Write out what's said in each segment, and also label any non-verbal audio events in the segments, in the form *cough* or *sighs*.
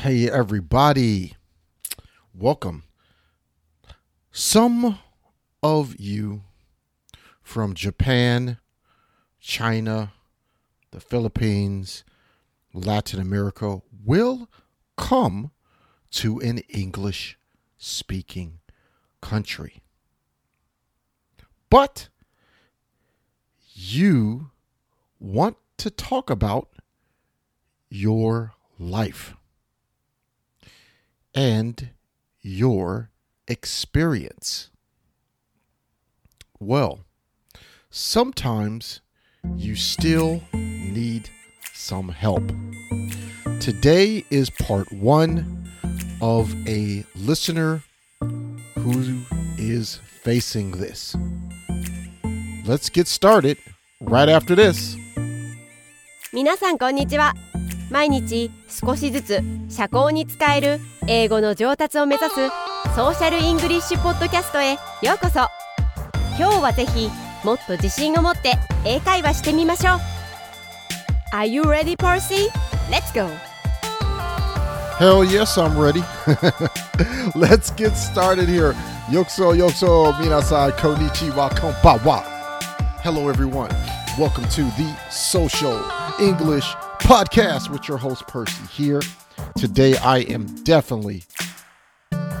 Hey, everybody. Welcome. Some of you from Japan, China, the Philippines, Latin America will come to an English speaking country. But you want to talk about your life and your experience. Well, sometimes you still need some help. Today is part one of a listener who is facing this. Let's get started right after this. 皆さんこんにちは 毎日少しずつ社交に使える英語の上達を目指すソーシャルイングリッシュポッドキャストへようこそ今日はぜひもっと自信を持って英会話してみましょう Are you ready, Percy? Let's go! Hell yes, I'm ready. Let's get started here. Yokso, yokso, minasai, konnichiwa, konbawa. Hello, everyone. Welcome to the Social English Podcast with your host, Percy, here. Today, I am definitely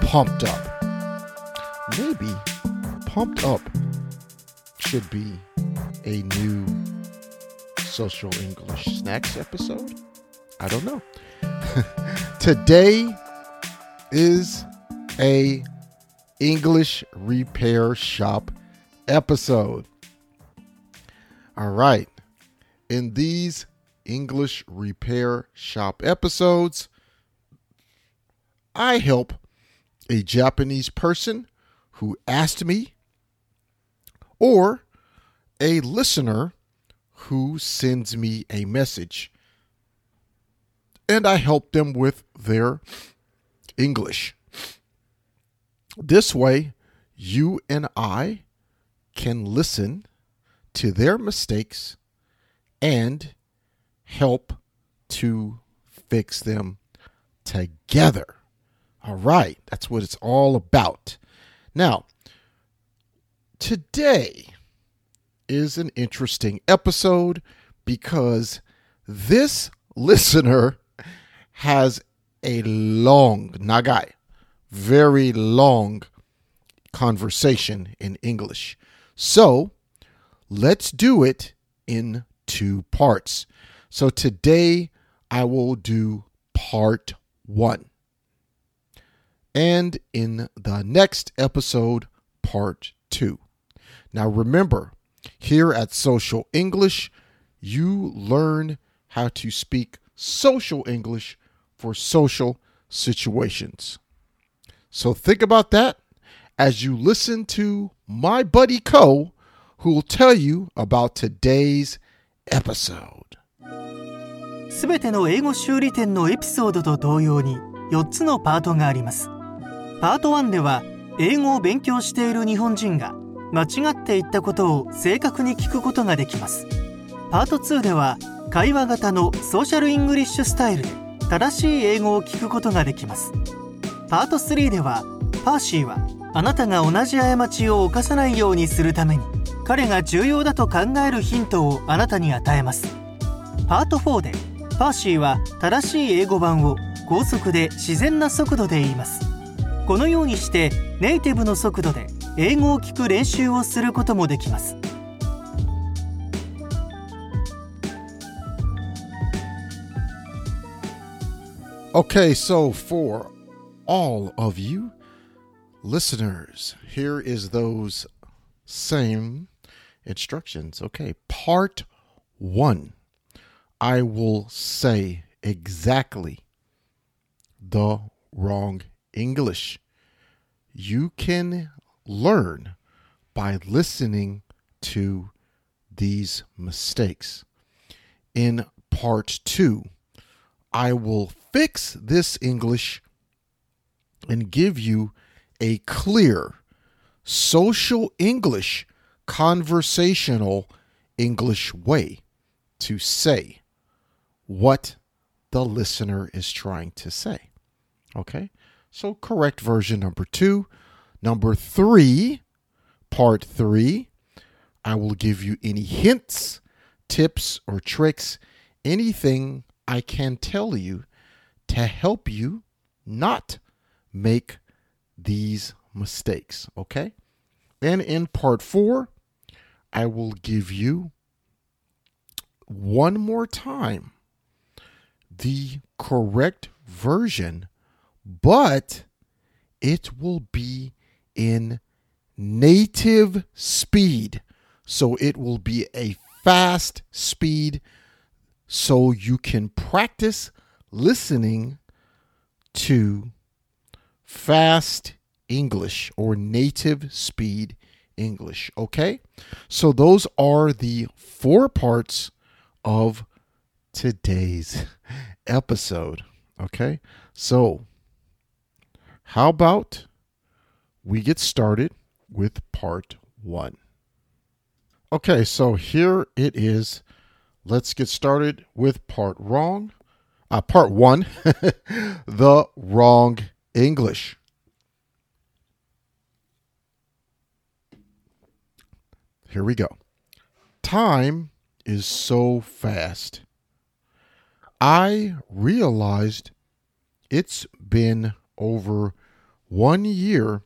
pumped up. Maybe pumped up should be a new Social English Snacks episode. I don't know. *laughs* Today is a English repair shop episode. All right. In these English repair shop episodes, I help a Japanese person who asked me or a listener who sends me a message and I help them with their English. This way, you and I can listen to their mistakes and help to fix them together. All right, that's what it's all about. Now, today is an interesting episode because this *laughs* listener has a long, nagai, very long conversation in English. So let's do it in two parts. So today I will do part one. And in the next episode, part two. Now remember, here at Social English, you learn how to speak social English for social situations. So think about that as you listen to my buddy Co, who will tell you about today's episode. すべての英語修理店のエピソードと同様に4つのパートがあります。パート1では英語を勉強している日本人が間違って言ったことを正確に聞くことができます。パート2では会話型のソーシャルイングリッシュスタイルで正しい英語を聞くことができますパート3ではパーシーはあなたが同じ過ちを犯さないようにするために彼が重要だと考えるヒントをあなたに与えますパート4でパーシーは正しい英語版を高速で自然な速度で言います。このようにしてネイティブの速度で英語を聞く練習をすることもできます。OK, so for all of you listeners, here is those same instructions.OK, part 1。I will say exactly the wrong English. You can learn by listening to these mistakes. In part 2, I will fix this English and give you a clear social English, conversational English way to say what the listener is trying to say. Okay, so correct version number two. Number three, part three, I will give you any hints, tips, or tricks, anything I can tell you to help you not make these mistakes. Okay, and in part four, I will give you one more time the correct version, but it will be in native speed. So it will be a fast speed so you can practice listening to fast English or native speed English. Okay? So those are the four parts of today's episode. Okay? So, how about we get started with part one? Okay, so here it is. Let's get started with part wrong. Uh, part one, *laughs* the wrong English. Here we go. Time is so fast. I realized it's been over one year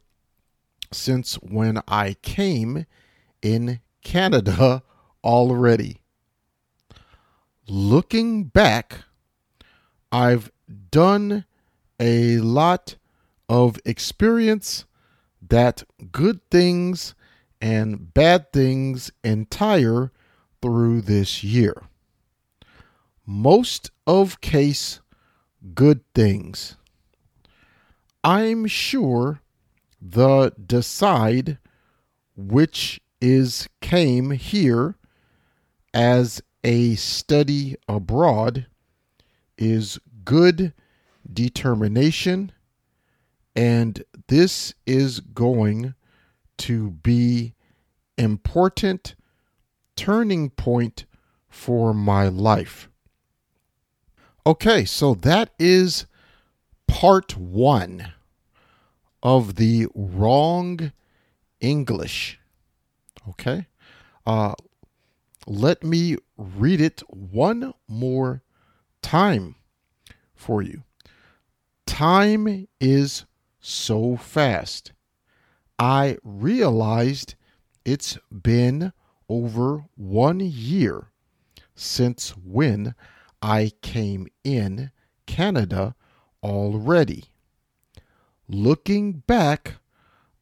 since when I came in Canada already. Looking back, I've done a lot of experience that good things and bad things entire through this year most of case good things. I'm sure the decide which is came here as a study abroad is good determination and this is going to be important turning point for my life Okay, so that is part one of the wrong English. Okay, uh, let me read it one more time for you. Time is so fast. I realized it's been over one year since when I came in Canada already. Looking back,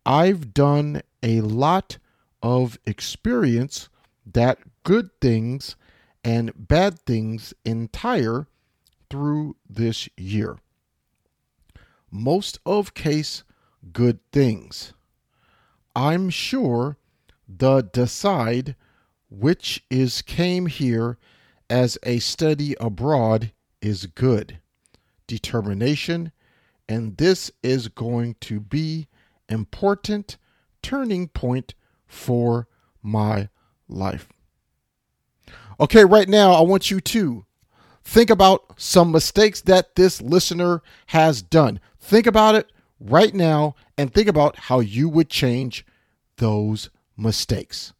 I've done a lot of experience that good things and bad things entire through this year. Most of case good things. I'm sure the decide which is came here as a study abroad is good determination, and this is going to be important turning point for my life. Okay, right now I want you to think about some mistakes that this listener has done. Think about it right now and think about how you would change those mistakes.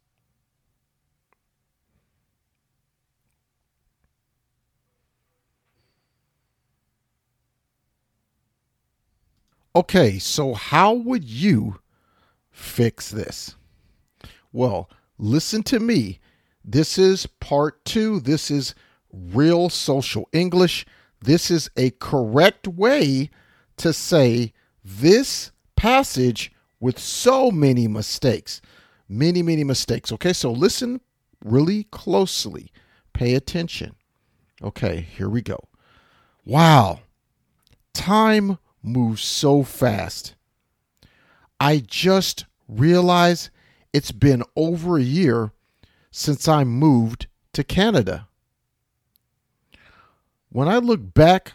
Okay, so how would you fix this? Well, listen to me. This is part two. This is real social English. This is a correct way to say this passage with so many mistakes. Many, many mistakes. Okay, so listen really closely. Pay attention. Okay, here we go. Wow. Time moves so fast. I just realized it's been over a year since I moved to Canada. When I look back,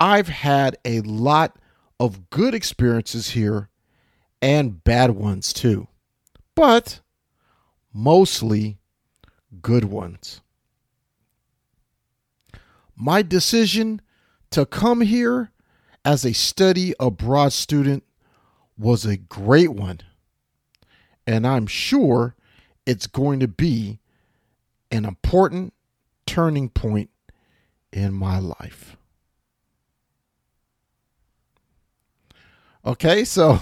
I've had a lot of good experiences here and bad ones too, but mostly good ones. My decision to come here as a study abroad student was a great one. And I'm sure it's going to be an important turning point in my life. Okay, so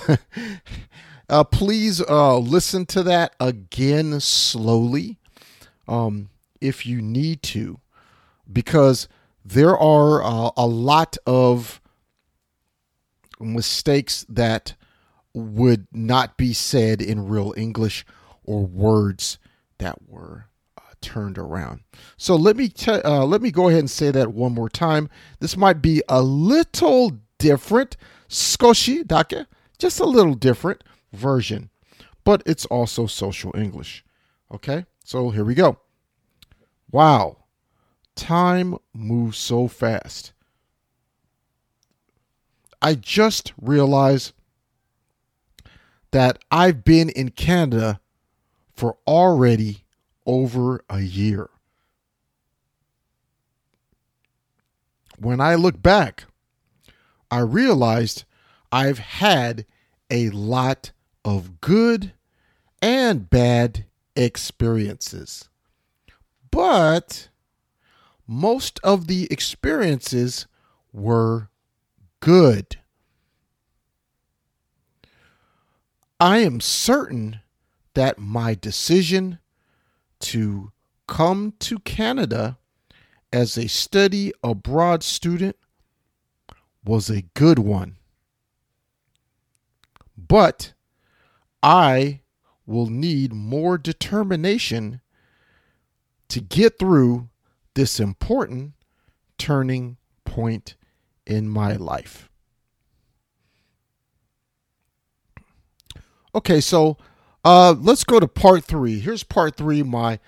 *laughs* uh, please uh, listen to that again slowly um, if you need to, because there are uh, a lot of mistakes that would not be said in real English or words that were uh, turned around. So let me t- uh, let me go ahead and say that one more time. This might be a little different, skoshi dake, just a little different version, but it's also social English. Okay, so here we go. Wow, time moves so fast. I just realized that I've been in Canada for already over a year. When I look back, I realized I've had a lot of good and bad experiences. But most of the experiences were good. I am certain that my decision to come to Canada as a study abroad student was a good one. But I will need more determination to get through this important turning point in my life. Okay, so uh, let's go to part three. Here's part three my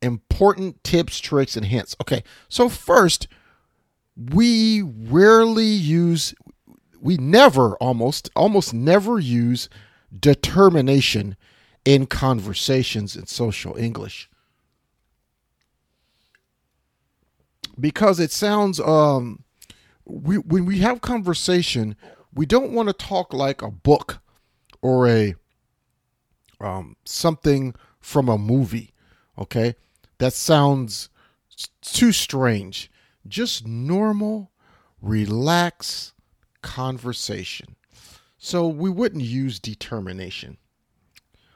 important tips, tricks, and hints. Okay, so first, we rarely use, we never almost, almost never use determination in conversations in social English. Because it sounds, um, we, when we have conversation, we don't want to talk like a book or a um, something from a movie. Okay, that sounds too strange. Just normal, relaxed conversation. So we wouldn't use determination.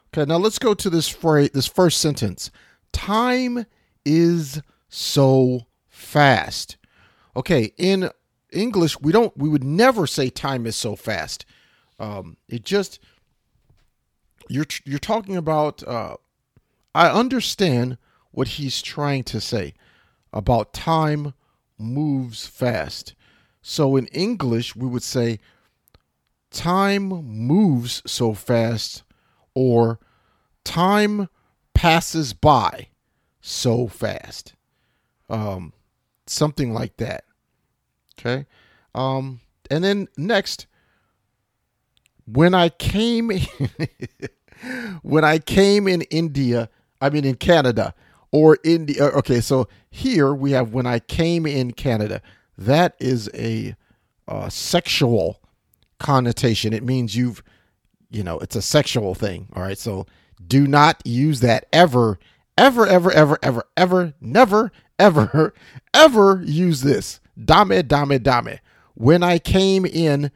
Okay, now let's go to this phrase, this first sentence. Time is so fast. Okay, in English, we don't, we would never say time is so fast. Um, it just you're you're talking about uh, I understand what he's trying to say about time moves fast. So in English we would say time moves so fast or time passes by so fast. Um something like that. Okay? Um and then next when I came *laughs* when I came in India, I mean in Canada or India. Uh, okay, so here we have when I came in Canada. That is a uh, sexual connotation. It means you've, you know, it's a sexual thing. All right, so do not use that ever, ever, ever, ever, ever, ever, never, *laughs* ever, ever use this. Dame, dame, dame. When I came in,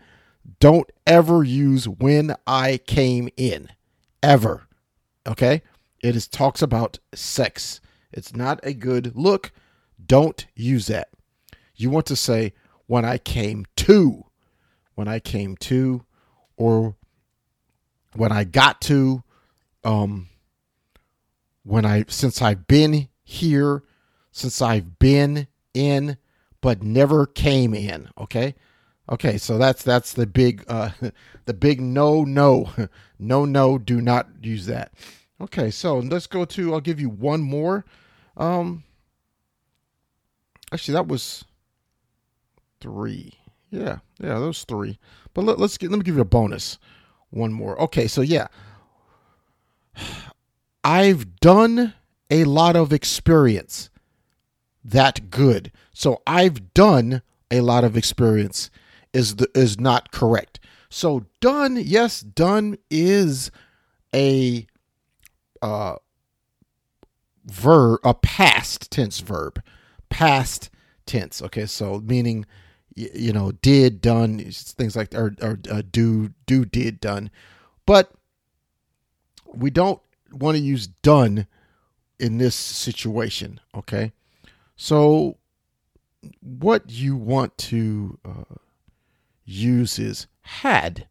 don't ever use when I came in ever. Okay? It is talks about sex. It's not a good look. Don't use that. You want to say when I came to, when I came to, or when I got to, um, when I since I've been here, since I've been in, but never came in. Okay, Okay, so that's that's the big uh *laughs* the big no no *laughs* no no do not use that. Okay, so let's go to I'll give you one more. Um Actually that was 3. Yeah. Yeah, those 3. But let, let's get let me give you a bonus. One more. Okay, so yeah. *sighs* I've done a lot of experience that good. So I've done a lot of experience is the, is not correct. So done, yes, done is a uh, verb, a past tense verb, past tense. Okay, so meaning you know did done things like or, or uh, do do did done, but we don't want to use done in this situation. Okay, so what you want to uh, use is had.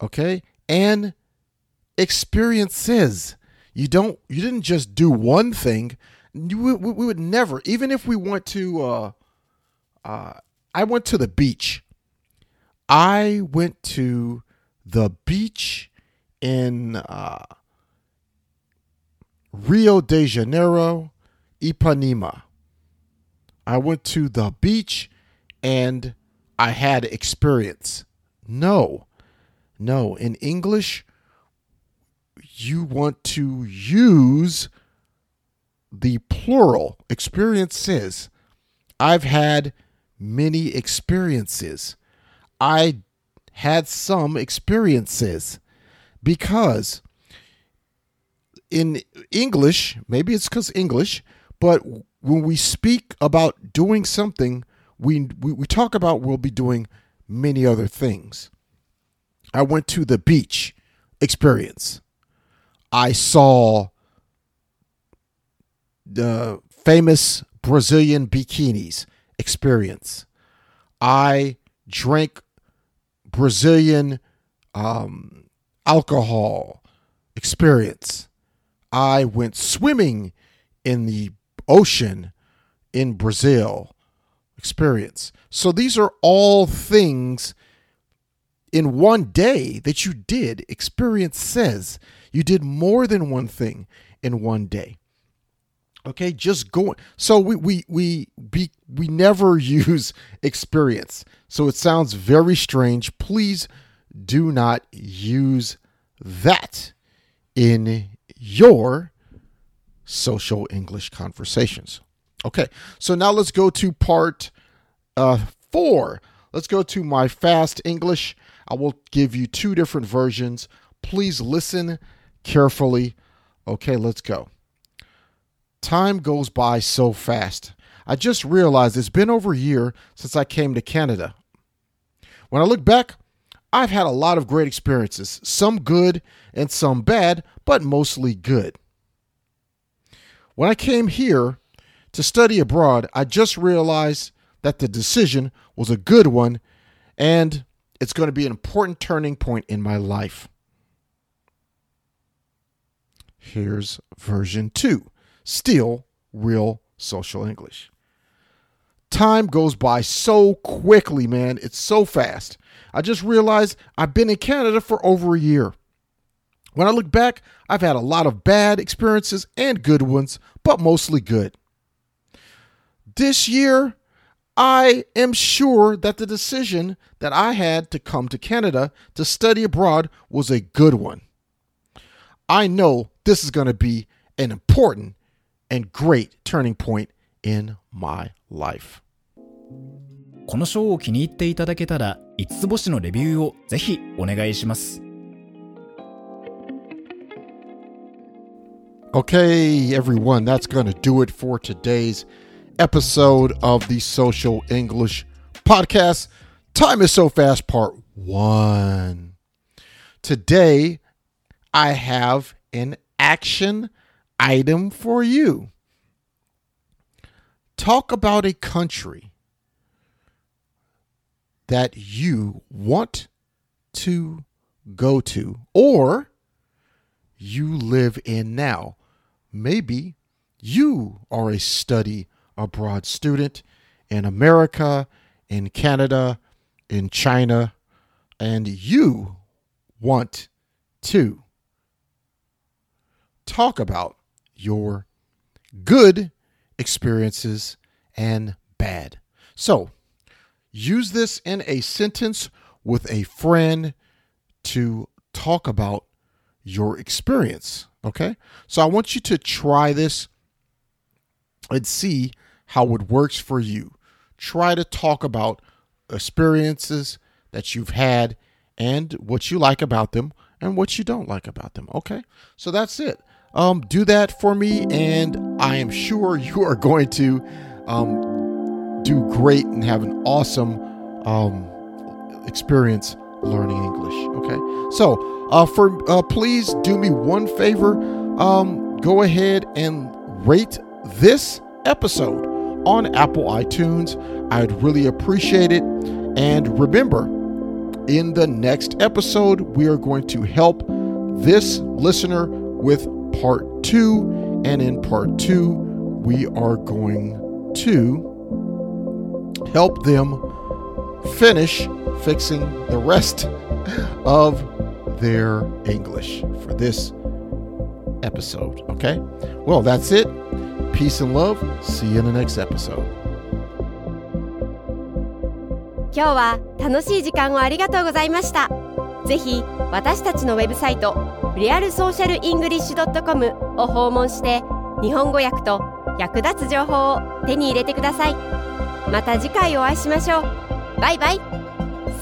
Okay, and experiences. You don't. You didn't just do one thing. We, we would never, even if we went to. Uh, uh, I went to the beach. I went to the beach in uh, Rio de Janeiro, Ipanema. I went to the beach and I had experience. No, no. In English, you want to use the plural experiences. I've had many experiences. I had some experiences because in English, maybe it's because English, but when we speak about doing something, we, we, we talk about we'll be doing many other things. I went to the beach experience. I saw the famous Brazilian bikinis experience. I drank Brazilian um, alcohol experience. I went swimming in the ocean in Brazil experience. So these are all things in one day that you did. Experience says you did more than one thing in one day. Okay, just going. So we we we be, we never *laughs* use experience. So it sounds very strange. Please do not use that in your social English conversations. Okay, so now let's go to part uh, four. Let's go to my fast English. I will give you two different versions. Please listen carefully. Okay, let's go. Time goes by so fast. I just realized it's been over a year since I came to Canada. When I look back, I've had a lot of great experiences, some good and some bad, but mostly good. When I came here to study abroad, I just realized that the decision was a good one and it's going to be an important turning point in my life. Here's version two still real social English. Time goes by so quickly, man. It's so fast. I just realized I've been in Canada for over a year. When I look back, I've had a lot of bad experiences and good ones, but mostly good. This year, I am sure that the decision that I had to come to Canada to study abroad was a good one. I know this is going to be an important and great turning point in my life. このショーを気に入っていただけたら5つ星のレビューをぜひお願いします Okay, everyone, that's going to do it for today's episode of the Social English Podcast. Time is so fast, part one. Today, I have an action item for you. Talk about a country that you want to go to or you live in now. Maybe you are a study abroad student in America, in Canada, in China, and you want to talk about your good experiences and bad. So, use this in a sentence with a friend to talk about your experience. Okay. So, I want you to try this and see how it works for you. try to talk about experiences that you've had and what you like about them and what you don't like about them. Okay, so that's it. Um, do that for me, and I am sure *laughs* you are going to um, do great and have an awesome um, experience learning English. Okay, so uh, for uh, please do me one favor. Um, go ahead and rate this episode on Apple iTunes. I'd really appreciate it. And remember, in the next episode, we are going to help this listener with part two. And in part two, we are going to help them finish fixing the rest of their English for this episode. Okay? Well, that's it. Peace and love. See you in the next episode. 今日は楽しい時間をありがとうございましたぜひ私たちのウェブサイトリアルソーシャルイングリッシュ .com を訪問して日本語訳と役立つ情報を手に入れてくださいまた次回お会いしましょうバイバイ